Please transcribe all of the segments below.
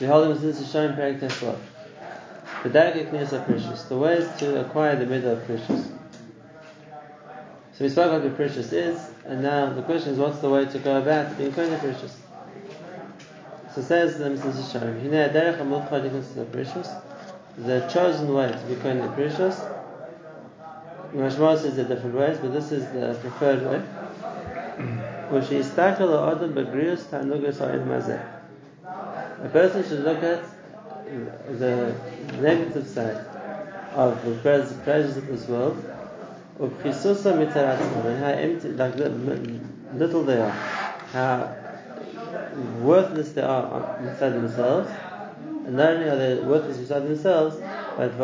we hold them since the Shem Perik Tesla. The Dargik are perishus. The ways to acquire the middle of perishus. So we spoke about what perishus is, and now the question is what's the way to go about being kind of perishus? So says the Mrs. Shem, the perishus, the chosen way to be kind of perishus. Mashma says there different ways, but this is the preferred way. Mm. Which is tackle adam bagrius tanugas mazeh. A person should look at the negative side of the pleasures of this world, and how empty, like little they are, how worthless they are inside themselves, and not only are they worthless inside themselves, but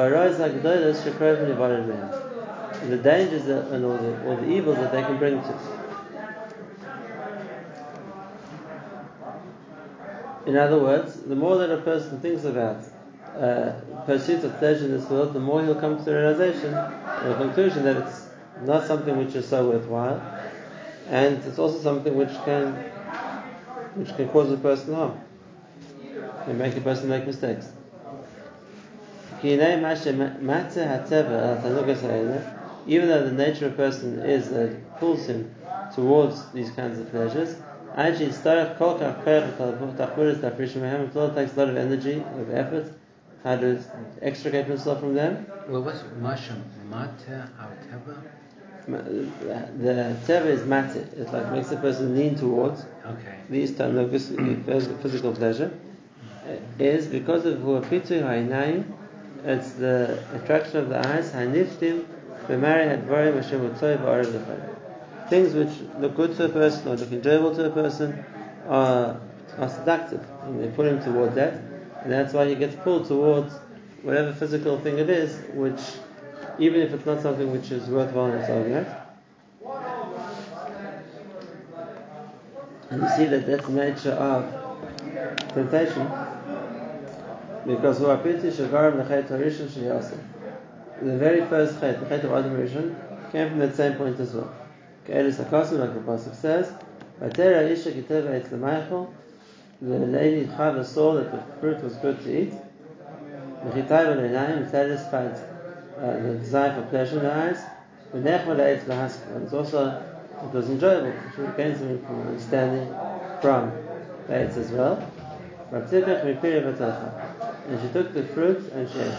the dangers and all the, all the evils that they can bring to. In other words, the more that a person thinks about uh, pursuit of pleasure in this world, the more he'll come to the realization or the conclusion that it's not something which is so worthwhile, and it's also something which can which can cause a person harm, can make a person make mistakes. Even though the nature of a person is that it pulls him towards these kinds of pleasures, Actually, it takes a lot of energy, of effort, how to extricate himself from them. Well, what's masham? Mater The teva is matter. It like makes a person lean towards. Okay. These tanugas, physical pleasure, is because of huapitu ha'inayim. It's the attraction of the eyes. Haniftim b'mari hadvarim Hashem u'toi ba'arav things which look good to a person or look enjoyable to a person are, are seductive and they pull him towards that. And that's why he gets pulled towards whatever physical thing it is, which, even if it's not something which is worthwhile in its own right. And you see that that's the nature of temptation. Because the very first chet, the chet of Adam Rishon, came from that same point as well. Ke'elis HaKosim, like the Pasuk says, Vatera Isha Kiteva Etz L'maychel, the lady Chava saw that the fruit was good to eat. Mechitai V'neinayim satisfied uh, the desire for pleasure in the eyes. V'nechma Le'etz L'haskel, and it's also, it was enjoyable. She something from understanding from the as well. V'tzikach Mipiri and she took the fruit and she ate.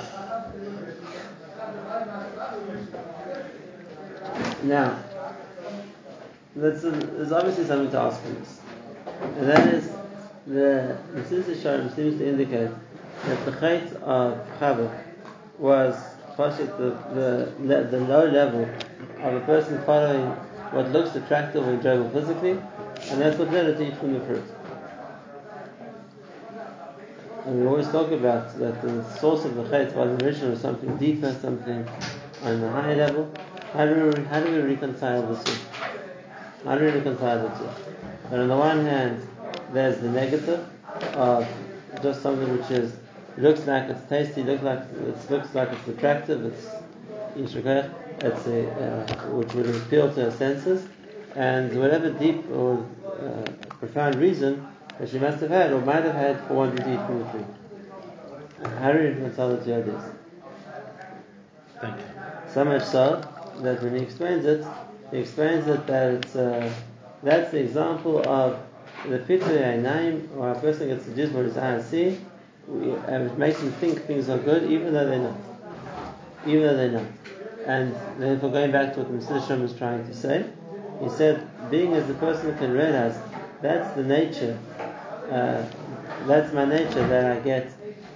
Now, that's a, there's obviously something to ask from this. And that is, the Mesilas Yesharim seems to indicate that the chait of Chava was at the, the, the low level of a person following what looks attractive or enjoyable physically, and that's what led eat from the fruit. And we always talk about that the source of the chait was originally something deeper, something on a higher level. How do we, how do we reconcile this? Two? How do we reconcile the two? But on the one hand, there's the negative of just something which is looks like it's tasty, looks like it looks like it's attractive, it's it's a, uh, which would appeal to her senses, and whatever deep or uh, profound reason that she must have had or might have had for wanting to eat from the tree. How do reconcile the two ideas? Thank you. So much so that when he explains it, he explains it that it's, uh, that's the example of the pitui einayim, or a person gets seduced by his eyes see, and it makes him think things are good, even though they're not. Even though they're not. And therefore, going back to what Mr. Shem was trying to say, he said, being as the person can realize that's the nature, uh, that's my nature that I get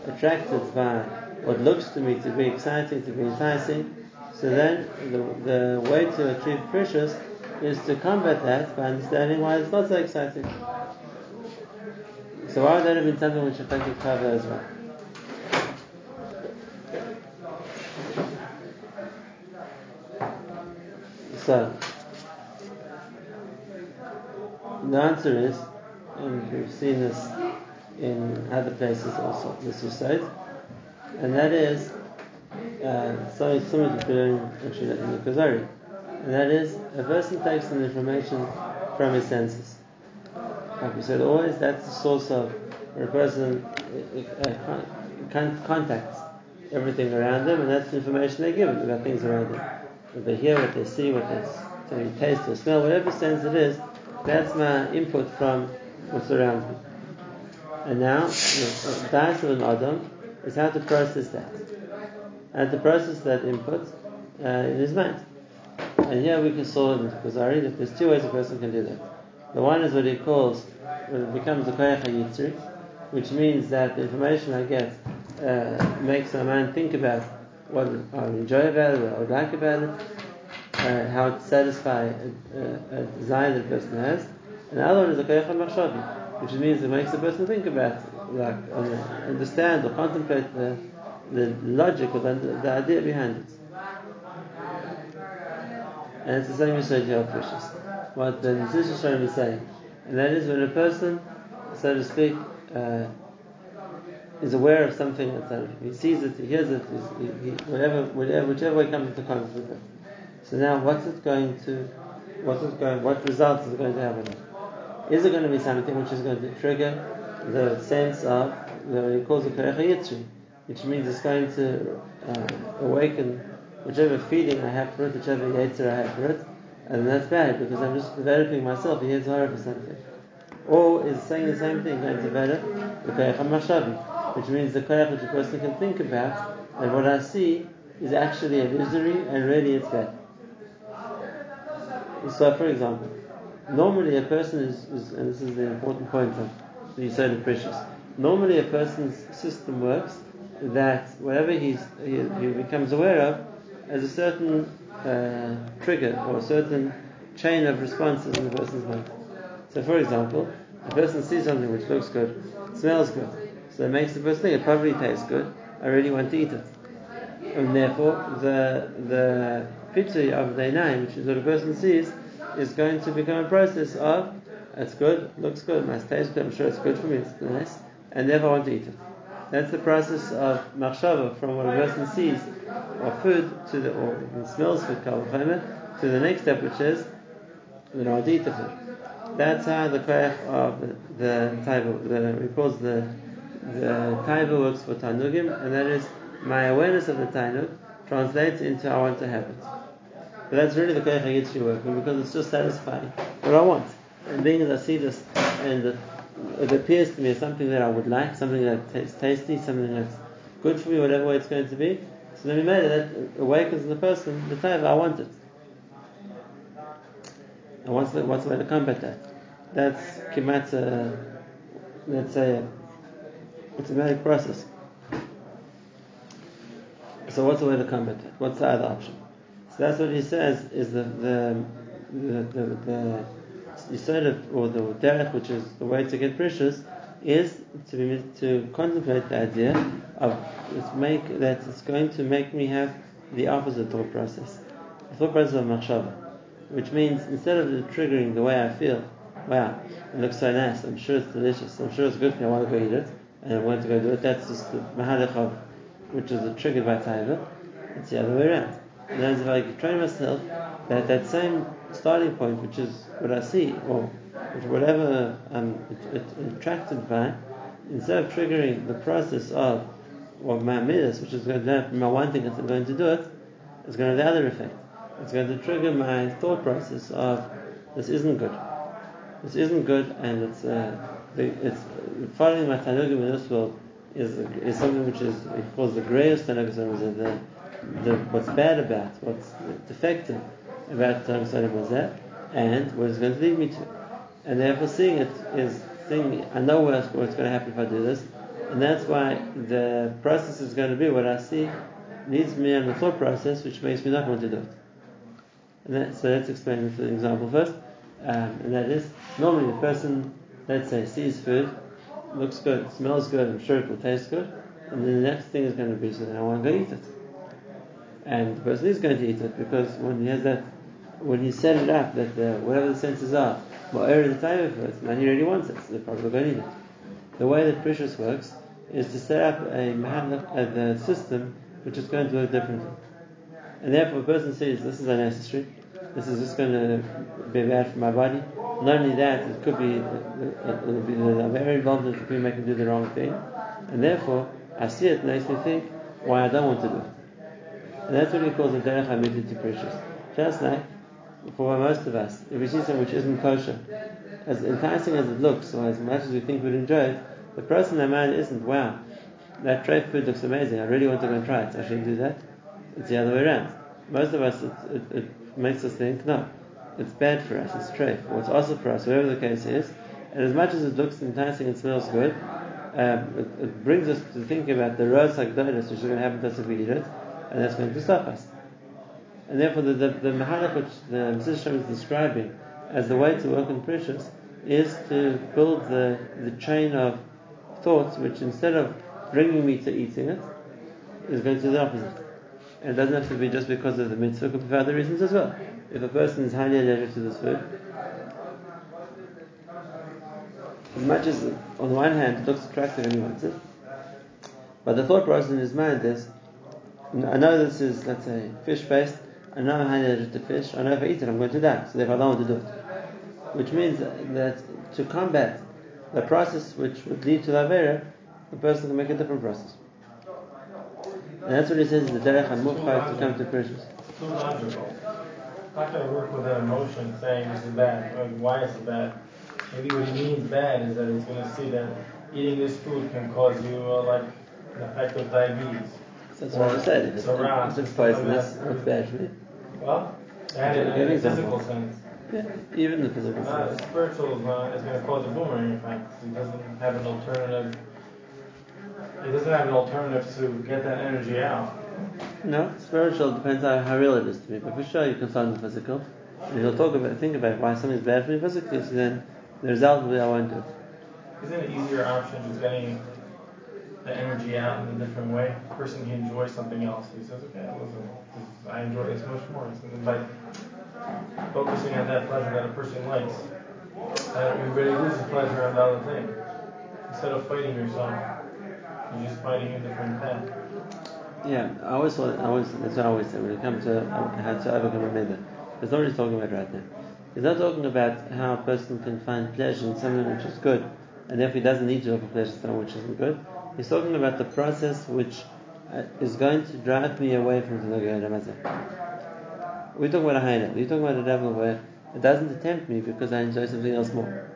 attracted by what looks to me to be exciting, to be enticing, so then the, the way to achieve perishus is to combat that by understanding why it's not so exciting. So why would that have been something which affected Chava as well? So the answer is, and we've seen this in other places also, this is said, and that is uh, similar to doing actually in the Kuzari. And that is, a person takes some information from his senses. Like we said, always that's the source of where a person uh, uh, con- contacts everything around them, and that's the information they're given about things around them. What they hear, what they see, what they taste or smell, whatever sense it is, that's my input from what's around me. And now, the diet of an Adam is how to process that. And to process that input uh, in his mind. And here we can solve it because I read that there's two ways a person can do that. The one is what he calls, when it becomes the koyach yitzri, which means that the information I get uh, makes my mind think about what I enjoy about it, what I would like about it, uh, how to satisfy a, a, desire that a person has. And the other one is the koyach machshavi, which means it makes the person think about, like, understand or contemplate the, the logic or the, the idea behind it. And it's the same as Shadi Perishus. What the Nizisha Shalom is saying. And that is when a person, so to speak, uh, is aware of something outside of him. He sees it, he hears it, he, he, whatever, whatever, whichever way comes into contact with it. So now, what's it going to, what's it going, what results is it going to have on him? Is it going to be something which is going to trigger the sense of the he calls it Yitzri, which means it's going to uh, awaken whichever feeling I have for it, whichever Yetzer I have for it, and that's bad because I'm just developing myself a Yetzer for something. Or is saying the same thing going to develop the Koyach HaMashavi, which means the Koyach which a person can think about, and what I see is actually illusory and really it's bad. So, for example, normally a person is, is and this is the important point of the Yisod Perishus, normally a person's system works that whatever he's, he, he becomes aware of as a certain uh, trigger or a certain chain of responses in the person's mind. So, for example, a person sees something which looks good, smells good, so it makes the person think it probably tastes good. I really want to eat it, and therefore the the picture of the name, which is what a person sees, is going to become a process of it's good, looks good, must taste good. I'm sure it's good for me, it's nice, and therefore I want to eat it. That's the process of machshava from what a person sees of food to the or smells food to the next step, which is the nardita food. That's how the koyach of the, the taiva, the recalls the the taiva works for tanugim, and that is my awareness of the tainug translates into I want to have it. But that's really the koyach yitzri working because it's just satisfying what I want. And being as I see this and the it appears to me as something that I would like, something that tastes tasty, something that's good for me, whatever way it's going to be. So then we made it that awakens the person the type I want it. And what's the, what's the way to combat that? That's kimat, let's say, it's a medic process. So what's the way to combat that? What's the other option? So that's what he says is the the the, the, the Yisod or the derech, which is the way to get perishus, is to be, to contemplate the idea of make that it's going to make me have the opposite thought process, the thought process of machshava, which means instead of triggering the way I feel, wow, it looks so nice, I'm sure it's delicious, I'm sure it's good for me, I want to go eat it, and I want to go do it. That's just the mahalach of, which is triggered by taiva. It's the other way around. And I train myself that that same starting point, which is what I see, or whatever I'm attracted by, instead of triggering the process of of my midas, which is going to my wanting that I'm going to do it, it's going to have the other effect. It's going to trigger my thought process of this isn't good. This isn't good, and it's uh, it's following my tanugim in this world is is something which is he calls the greatest tanugim, the, the what's bad about, what's defective about Torah Moseh, and what it's going to lead me to. And therefore, seeing it is seeing, I know what's, what's going to happen if I do this, and that's why the process is going to be what I see leads me on the thought process, which makes me not want to do it. And that, so let's explain this example first. Um, and that is, normally the person, let's say, sees food, looks good, smells good, I'm sure it will taste good, and then the next thing is going to be, so then I want to go eat it. And the person is going to eat it because when he has that when he set it up that the, whatever the senses are, whatever the time of it, now he really wants it, so they're probably going to need it. The way that Perishus works is to set up a uh, the system which is going to work differently. And therefore, a person says, This is unnecessary, this is just going to be bad for my body, Not only that, it could be, uh, it will be the very involved in could make him do the wrong thing, and therefore I see it makes me think why I don't want to do it. And that's what he calls the derech hamiti to perishus. Just like for most of us, if we see something which isn't kosher, as enticing as it looks, or as much as we think we'd enjoy it, the person in their mind isn't, wow, that treif food looks amazing, I really want to go and try it, I shouldn't do that. It's the other way around. Most of us, it, it, it makes us think, no, it's bad for us, it's treif, or it's also for us, whatever the case is. And as much as it looks enticing and smells good, um, it, it, brings us to think about the rose hakdonis, which is going to happen to us if we eat it, and that's going to stop us. And therefore, the, the, the mahalach which the Mesilas is describing as the way to work in perishus is to build the, the chain of thoughts which instead of bringing me to eating it, is going to the opposite. And it doesn't have to be just because of the mitzvah, be for other reasons as well. If a person is highly allergic to this food, as much as on the one hand it looks attractive and he wants it, but the thought process in his mind is, I know this is, let's say, fish based, I know I'm allergic to fish, I know if I eat it I'm going to die, so therefore I don't want to do it. Which means that to combat the process which would lead to the Avera, the person can make a different process. And that's what he says the derech hamufchar to come to perishus. Too logical. How can I work with that emotion saying this is bad? Like, why is it bad? Maybe what he means bad is that he's going to see that eating this food can cause you uh, like an effect of diabetes. That's what I said. It's, if it's poisonous, what's bad for me? Well, and in, in a physical sense. Yeah, even the physical Uh, sense. spiritual is, uh, is going to cause a boomerang effect. It doesn't have an alternative. It doesn't have an alternative to get that energy out. No, spiritual depends on how real it is to me. But for sure, you can find the physical. And you'll talk about, think about why something's bad for me physically. So then the result will be I won't do it. Isn't it easier option just getting the energy out in a different way? A person he enjoys something else. He says, okay, listen, I enjoy this much more. And by focusing on that pleasure that a person likes, uh, you really lose the pleasure on the other thing. Instead of fighting yourself, you're just fighting a different path. Yeah, I always thought, I always, that's what I always say when it comes to how to overcome a midah. That's not what he's talking about right now. He's not talking about how a person can find pleasure in something which is good, and therefore he doesn't need to look for pleasure in something which isn't good. He's talking about the process which uh, is going to drive me away from the Ramazah. We're talking about a high level. You're talking about a level where it doesn't tempt me because I enjoy something else more.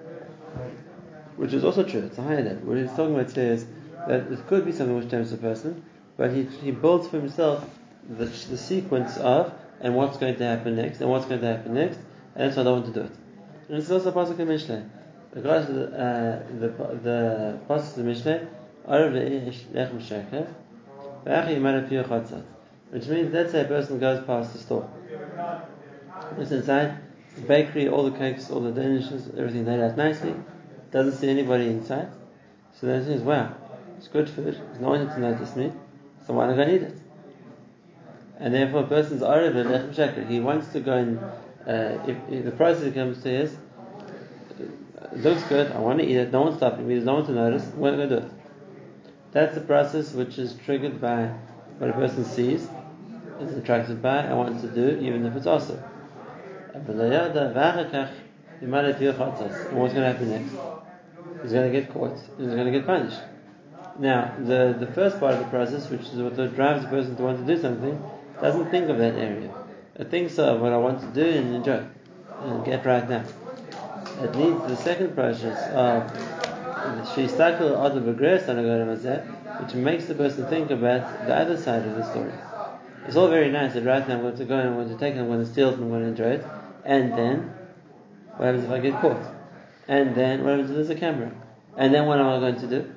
Which is also true, it's a higher level. What he's talking about here is that it could be something which tempts a person, but he, he builds for himself the, the sequence of and what's going to happen next, and what's going to happen next, and why I don't want to do it. And it's also Pasuk in Mishlei. Because uh, the the Pasuk in Mishlei, Lechem. Which means, let's say a person goes past the store. Looks inside, the bakery, all the cakes, all the dishes, everything laid out nicely, doesn't see anybody inside. So then he says, wow, it's good food, there's no one to notice me, so why go and eat it? And therefore, a person's Arav le'lechem sheker, he wants to go and, uh, if, if the process comes to his, looks good, I want to eat it, no one's stopping me, there's no one to notice, I'm going to do it. That's the process which is triggered by what a person sees, is attracted by, and wants to do, even if it's awesome. And what's going to happen next? He's going to get caught, he's going to get punished. Now, the, the first part of the process, which is what drives the person to want to do something, doesn't think of that area. It thinks of what I want to do and enjoy, and get right now. It needs the second process of which makes the person think about the other side of the story. It's all very nice that right now I'm going to go and I'm going to take it, I'm going to steal it, I'm going to enjoy it. And then, what happens if I get caught? And then, what happens if there's a camera? And then what am I going to do?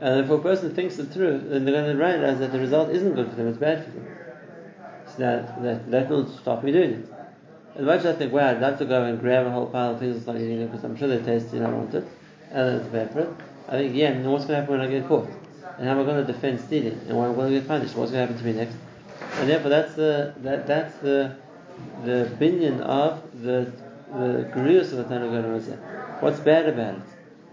And if a person thinks it through, then they're going to realize that the result isn't good for them, it's bad for them. So that, that, that will stop me doing it. As much as I think, wow, I'd love to go and grab a whole pile of things and start eating it because I'm sure they're tasty and I want it, and then it's bad for it. I think, yeah, and what's going to happen when I get caught? And how am I going to defend stealing? And when I'm going to get punished? What's going to happen to me next? And therefore, that's the that that's the the binyan of the the gurus of the Tanakh. What's bad about it?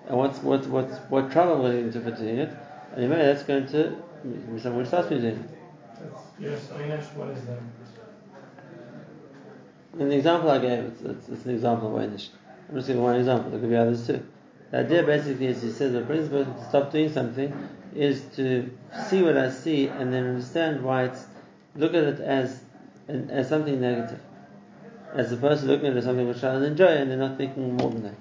And what's what what's what trouble I'm going to get for doing it? And anyway, that's going to be someone starts me doing it. Yes, Einish, what is that? And the example I gave, it's, it's, it's an example of Einish. I'm just giving one example. There could be others too. The idea basically is he says a person to stop doing something is to see what I see and then understand why it's look at it as as something negative, as opposed to looking at it as something which I'll enjoy and then not thinking more than that.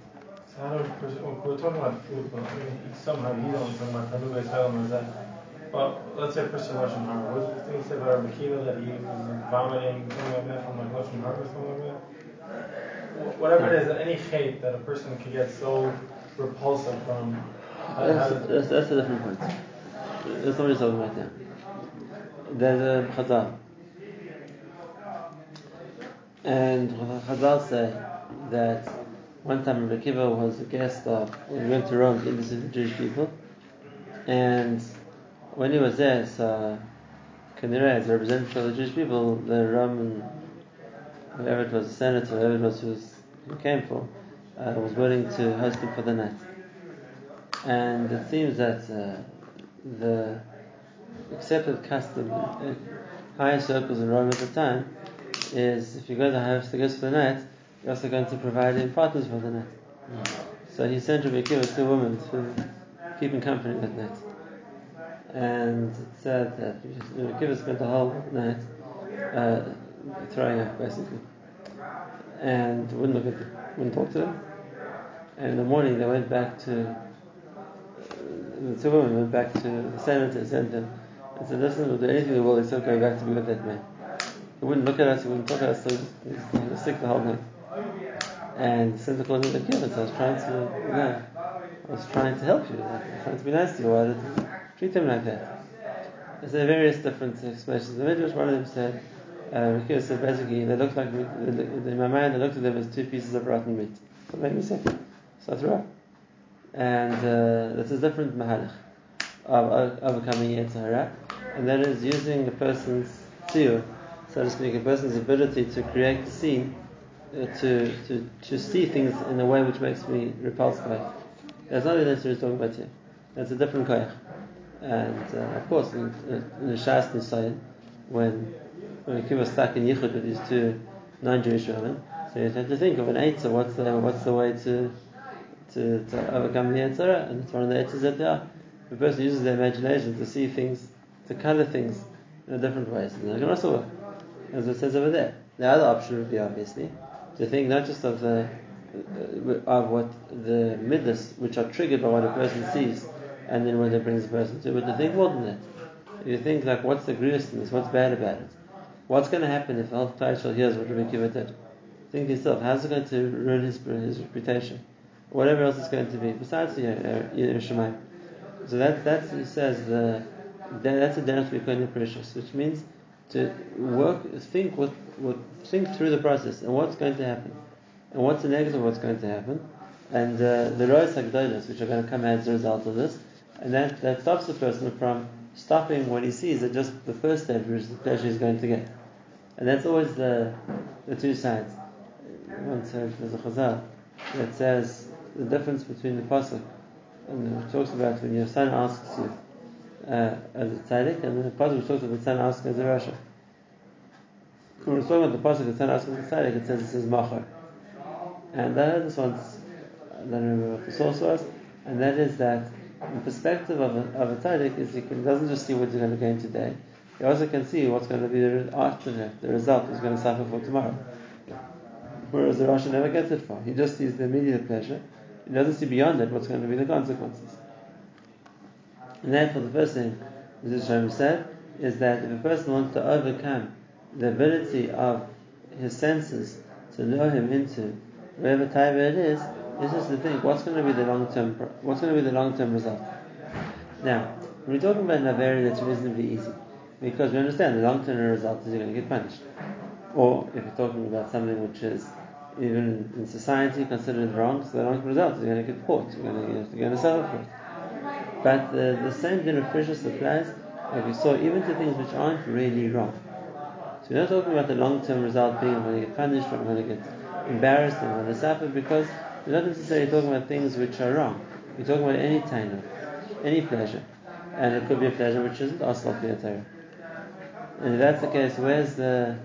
So how do we, we're talking about food, but I mean, somehow only talking about or that. But let's say a person Lashon. What does the thing say about Rabbi that he was vomiting, something like that, from like Lashon or something like that? Whatever it is, any hate that a person could get so repulsive from. Uh, how That's, that's, that's a different point. That's not what he's talking about now. There's a Chazal. And Chazal say that one time Rabbi Akiva was a guest of, when he went to Rome to the Jewish people. And when he was there, so Kanira, as a representative of the Jewish people, the Roman, whoever it was, the senator, whoever it was who, was, who came for, uh, was willing to host him for the night. And it seems that uh, the accepted custom in higher circles in Rome at the time is if you go to the guest for the night, you're also going to provide him partners for the night. So he sent Rabbi Akiva two women to keep him company that night. And it said that Rabbi Akiva spent the whole night uh, throwing up, basically. And wouldn't look at them, wouldn't talk to them. And in the morning they went back to the two women went back to the senator and said, Listen, we'll do anything in the world except going back to be with that man. He wouldn't look at us, he wouldn't talk to us, so he was, sick the whole night. And the senator called him kid, so I was trying to, know, I was trying to help you, I was trying to be nice to you, why did you treat him like that? There's there various different expressions. The Midrash, one of them said, uh, said basically, they looked like, in my mind, they looked at them as two pieces of rotten meat. So it made me sick. Threw. And uh, that's a different mahalach of, overcoming Yetzirah, and that is using a person's tziyur, so to speak, a person's ability to create a scene, uh, to, to, to see things in a way which makes me repulsed by it. That's not what necessarily talking about here. That's a different koyach. And uh, of course, in, the Shas Nisayan, when when Akiva was stuck in Yichud with these two non-Jewish women, so you have to think of an eitzah. What's the what's the way to to, to overcome the Yetzirah? And it's one of the eitzahs that they are. The person uses their imagination to see things, to color things in a different way. and they can also work, as it says over there. The other option would be obviously to think not just of the uh, of what the midas which are triggered by what a person sees, and then what it brings a person to, but to think more than that. You think like, what's the grievousness? What's bad about it? What's going to happen if whole Klal hears what Rabbi Akiva did? Think yourself, how's it going to ruin his, his reputation? Whatever else it's going to be, besides you know, Yiras So that that's he says the that's a derech to be precious, which means to work, think what, what, think through the process and what's going to happen, and what's the negative, of what's going to happen, and uh, the rois hagdolos which are going to come as a result of this, and that that stops the person from stopping what he sees at just the first stage, which is the pleasure he's going to get, and that's always the the two sides. Once there's a chazal that says the difference between the pasuk and it talks about when your son asks you uh, as a tzaddik, and then the pasuk which talks about the son asking as a rasha. When it's talking about the pasuk, the son asks as a tzaddik, it says it says machar, and heard this once. I don't remember what the source was, and that is that the perspective of a, of a tzaddik is he doesn't just see what you're going to gain today, he also can see what's going to be the after the result he's going to suffer for tomorrow. Whereas the Rasha never gets it far. He just sees the immediate pleasure. He doesn't see beyond it what's going to be the consequences. And therefore, the first thing Mrs. Shalom said is that if a person wants to overcome the ability of his senses to lure him into whatever type it is, is just to think what's going to be the long term what's going to be the long term result. Now, when we're talking about an that's reasonably easy because we understand the long term result is you're going to get punished. Or if you're talking about something which is even in society considered wrong, so the long result is you're going to get caught, you're going to, you're going to suffer for it. But the, the same perishus applies, like we saw, even to things which aren't really wrong. So we're not talking about the long term result being I'm going to get punished, or I'm going to get embarrassed, I'm going to suffer, because we're not necessarily talking about things which are wrong. We're talking about any taina, any pleasure. And it could be a pleasure which isn't asal Torah. And if that's the case, where's the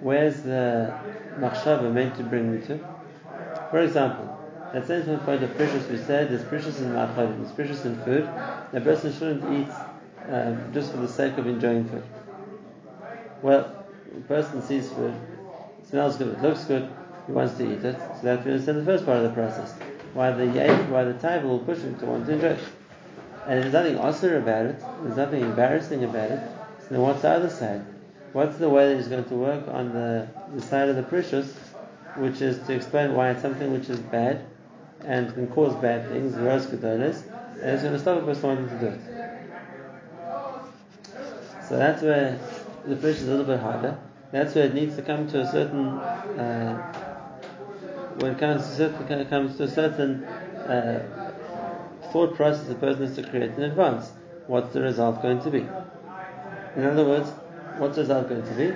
where's the machshava meant to bring me to? For example, That same point of perishus, we said, there's perishus in ma'achalim, there's perishus in food. A person shouldn't eat um, just for the sake of enjoying food. Well, a person sees food, it smells good, it looks good, he wants to eat it. So that we understand the first part of the process. Why the yait, why the table will push him to want to enjoy it. And there's nothing austere about it, there's nothing embarrassing about it. So then what's the other side? What's the way that he's going to work on the, the side of the perishus, which is to explain why it's something which is bad and can cause bad things, rose gedolas, and it's going to stop a person wanting to do it. So that's where the pressure is a little bit harder. That's where it needs to come to a certain uh, when it comes to certain comes to a certain uh, thought process the person has to create in advance. What's the result going to be? In other words, what's the result going to be?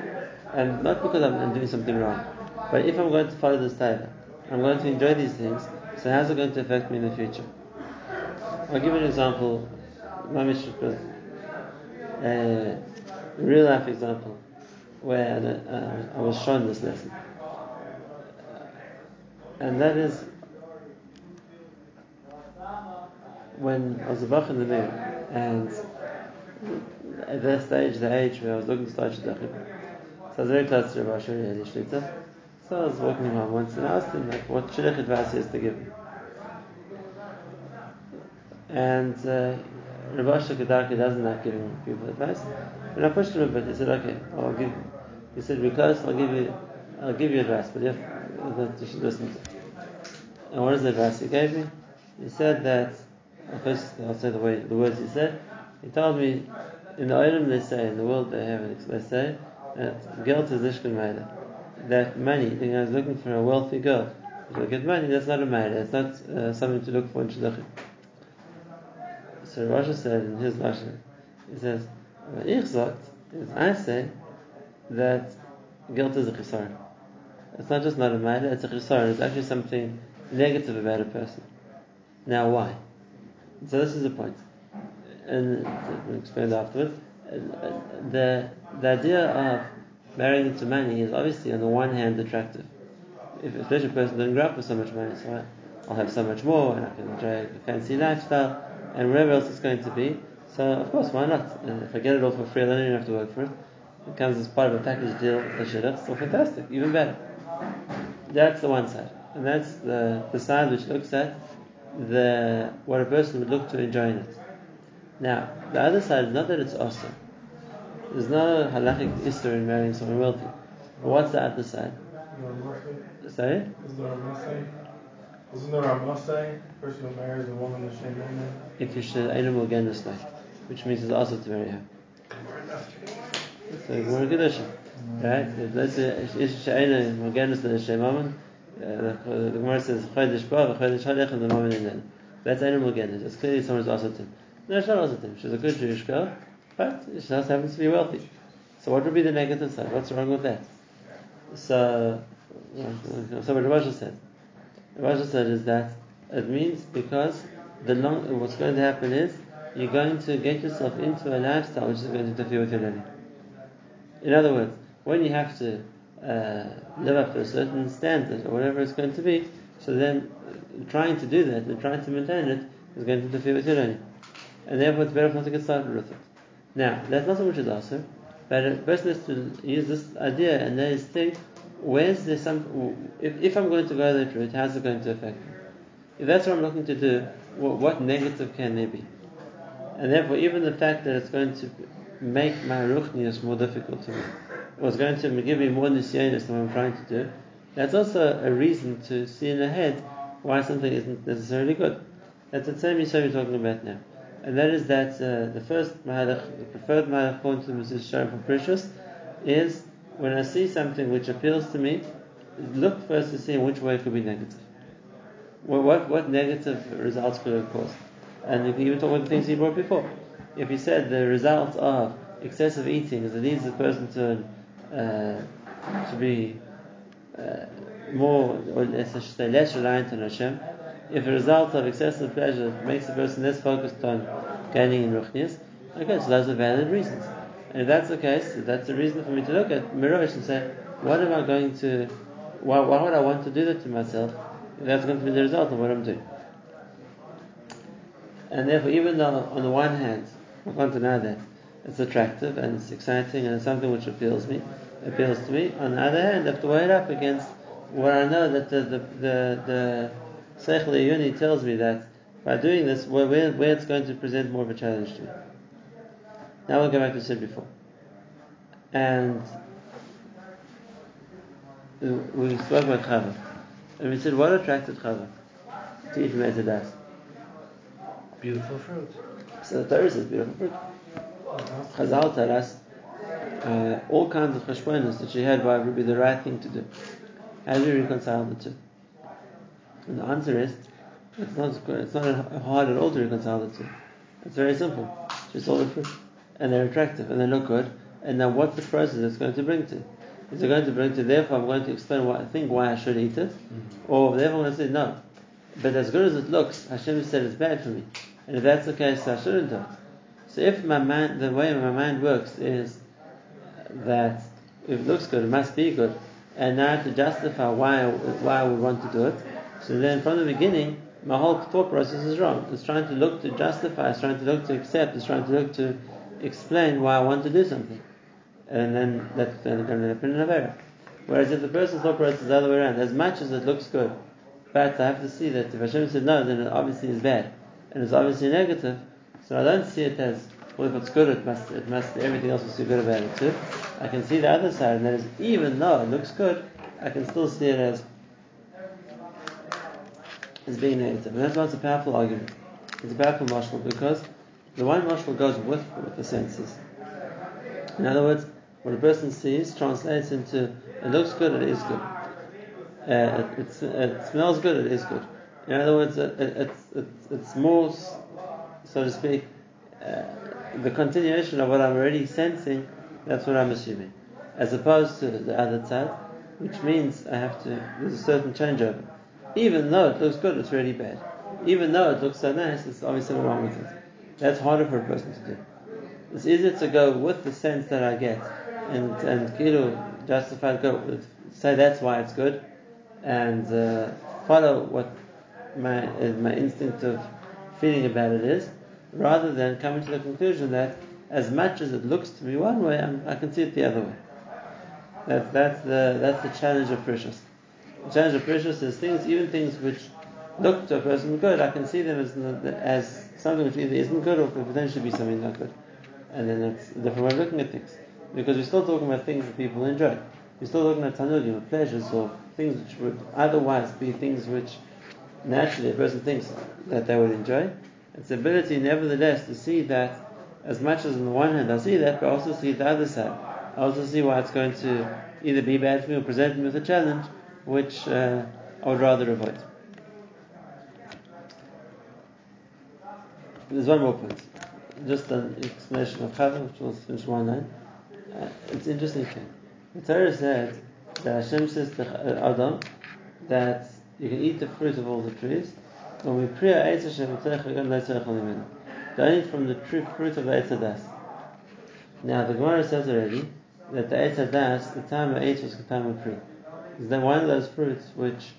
And not because I'm, I'm doing something wrong, but if I'm going to follow this table, I'm going to enjoy these things. So how's it going to affect me in the future? I'll give you an example. Mamish a real life example where uh, I was shown this lesson, and that is when I was a in the mirror, and at that stage, the age where I was looking to start shidduchim, so I was very close to Rabbi Shuri Eli Shlita. So I was walking home once and I asked him like what shidduch advice he has to give. And uh, Rabbi Shakadarki doesn't like giving people advice. And I pushed him a bit. He said, "Okay, I'll give." He said, "Be close. I'll give you. I'll give you advice, but you, that you should listen to." It. And what is the advice he gave me? He said that. First, I'll say the way the words he said. He told me, in the item they say in the world they have. They say that guilt is lishkan maida. That money. The guy is looking for a wealthy girl. If you get money, that's not a maida. That's not uh, something to look for in shidduchim. So Rasha said in his Lashon, he says, is I say that guilt is a chisar. It's not just not a matter, it's a chisar. It's actually something negative about a person. Now why? So this is the point. And to explain afterwards. The, the idea of marrying into money is obviously on the one hand attractive. If especially a person doesn't grow up with so much money, so I'll have so much more and I can enjoy a fancy lifestyle and whatever else it's going to be. So of course, why not? If I get it all for free, I don't have to work for it. It comes as part of a package deal, the shidduch, so fantastic, even better. That's the one side. And that's the, the side which looks at the what a person would look to enjoying it. Now, the other side is not that it's awesome. There's no halachic isser in marrying someone wealthy. But what's the other side? Sorry? Is there a Mosai? Isn't there a? Person who marries a woman the same woman? If you should animal genus like, which means it's also to marry her. So more Kedushin. Right? If let's say Sha'ina Mogenus uh, the Shem Mammon, the Gemara says Chodesh Ba, Chodesh Halech, and the Mammon in them. That's animal genus. It's clearly someone's Asatim. No, she's not Asatim. She's a good Jewish girl, but she just happens to be wealthy. So what would be the negative side? What's wrong with that? So, so what Rashi said. Rashi said is that it means because the long, what's going to happen is you're going to get yourself into a lifestyle which is going to interfere with your learning. In other words, when you have to uh, live up to a certain standard or whatever it's going to be, so then trying to do that and trying to maintain it is going to interfere with your learning. And therefore it's better not to get started with it. Now, that's not so much as also, but a person has to use this idea and then think, where's there some, if, if I'm going to go that route, how's it going to affect me? If that's what I'm looking to do, what, what negative can there be? And therefore, even the fact that it's going to make my ruchnius more difficult to me, or it's going to give me more nisyonis than what I'm trying to do, that's also a reason to see in the head why something isn't necessarily good. That's the same issue we're talking about now. And that is that uh, the first mahalach, the preferred mahalach according to Mrs. Sharon from Perishus, is when I see something which appeals to me, look first to see in which way it could be negative. What, what, what negative results could it cause? And you can even talk about the things he brought before. If he said the result of excessive eating is it leads the person to uh, to be uh, more, or less, less reliant on Hashem, if the result of excessive pleasure makes the person less focused on gaining in ruchnias, okay, so those are valid reasons. And if that's the case, that's a reason for me to look at Mirosh and say, what am I going to, why, why would I want to do that to myself? that's going to be the result of what I'm doing. And therefore, even though on the one hand, I can't deny that it's attractive and it's exciting and it's something which appeals me, appeals to me. On the other hand, I have to weigh it up against what I know that the the the, the Seichel Yuni tells me that by doing this, where, where, where it's going to present more of a challenge to me. Now we'll go back to what I said before. And we spoke about Chava. And we said, what attracted Chava to eat from Ezedas? Beautiful fruit. So the Torah says beautiful fruit. Chazal tell us uh, all kinds of cheshbonis that she had why it would be the right thing to do. How do we reconcile the two? And the answer is, it's not, it's not hard at all to reconcile the two. It's very simple. She all the fruit, and they're attractive, and they look good. And now, what's the process it's going to bring to? Is it going to bring to? Therefore, I'm going to explain why I think why I should eat it, Mm-hmm. or therefore I'm going to say no. But as good as it looks, Hashem said it's bad for me, and if that's the case, I shouldn't do it. So if my mind, the way my mind works is that if it looks good, it must be good, and now I have to justify why why I would want to do it. So then, from the beginning, my whole thought process is wrong. It's trying to look to justify, it's trying to look to accept, it's trying to look to explain why I want to do something, and then that's going to happen in a very. Whereas if the person's thought process is the other way around, as much as it looks good, but I have to see that if Hashem said no, then it obviously is bad, and it's obviously negative. So I don't see it as well. If it's good, it must it must everything else must be good about it too. I can see the other side, and that is even though it looks good, I can still see it as as being negative. And that's why it's a powerful argument. It's a powerful mashal because the one mashal goes with the senses. In other words, what a person sees translates into it looks good, it is good. Uh, it, it's, it smells good, it is good. In other words, it, it, it's more, so to speak, uh, the continuation of what I'm already sensing, that's what I'm assuming. As opposed to the other side, which means I have to, there's a certain changeover. Even though it looks good, it's really bad. Even though it looks so nice, there's obviously wrong with it. That's harder for a person to do. It's easier to go with the sense that I get and and kilo justify go with, say that's why it's good and uh, follow what my uh, my instinctive feeling about it is, rather than coming to the conclusion that as much as it looks to me one way, I'm, i can see it the other way. That's that's the that's the challenge of perishus. Of perishus is things, even things which look to a person good, I can see them as as something which either isn't good or could potentially be something not good. And then it's a different way of looking at things. Because we're still talking about things that people enjoy. We're still talking about tanugim, or pleasures, or things which would otherwise be things which naturally a person thinks that they would enjoy. It's the ability, nevertheless, to see that as much as on the one hand I see that, but also see the other side. I also see why it's going to either be bad for me or present me with a challenge which uh, I would rather avoid. There's one more point. Just an explanation of Chava, which will finish one line. Uh, it's interesting thing. The Torah said that Hashem says to Adam that you can eat the fruit of all the trees. When we pray, the only from the true fruit of the Eitz Now the Gemara says already that the Eitz the time of Eitz was the time of tree. Is that one of those fruits which,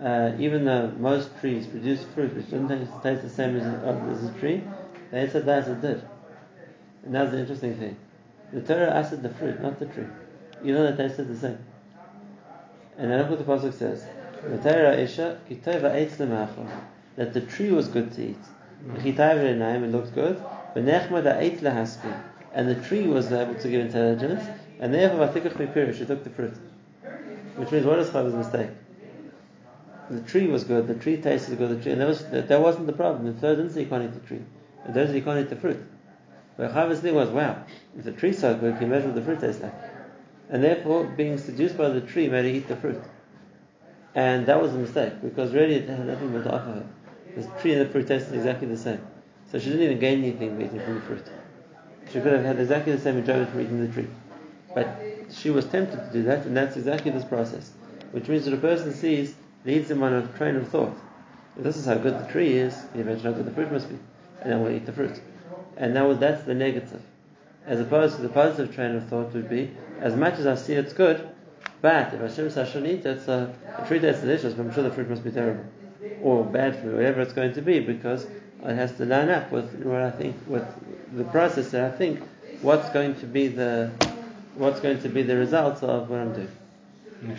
uh, even though most trees produce fruit which doesn't taste, taste the same as, as a tree, Eitz it did. And that's the interesting thing. The Torah asked the fruit, not the tree. Even though they tasted the same. And then look what the Pasuk says. The Torah Isha, that the tree was good to eat. It looked good. And the tree was able to give intelligence. And therefore, she took the fruit. Which means, what is Chava's mistake? The tree was good, the tree tasted good, the tree, and that, was, that, that wasn't the problem. The third didn't say you can't eat the tree. The third said you can't eat the fruit. But Chava's thing was, wow, if the tree's so good, can you imagine what the fruit tastes like? And therefore, being seduced by the tree made her eat the fruit. And that was a mistake, because really it had nothing but to offer her. The tree and the fruit tasted exactly the same. So she didn't even gain anything eating from the fruit. She could have had exactly the same enjoyment from eating the tree. But she was tempted to do that, and that's exactly this process. Which means that a person sees, leads them on a train of thought. If this is how good the tree is, you imagine how good the fruit must be, and I will eat the fruit. And now that's the negative. As opposed to the positive train of thought would be, as much as I see it's good, but if Hashem says I shouldn't eat it, a, a tree that's delicious, but I'm sure the fruit must be terrible. Or bad for me, whatever it's going to be, because it has to line up with what I think, with the process that I think, what's going to be the what's going to be the results of what I'm doing.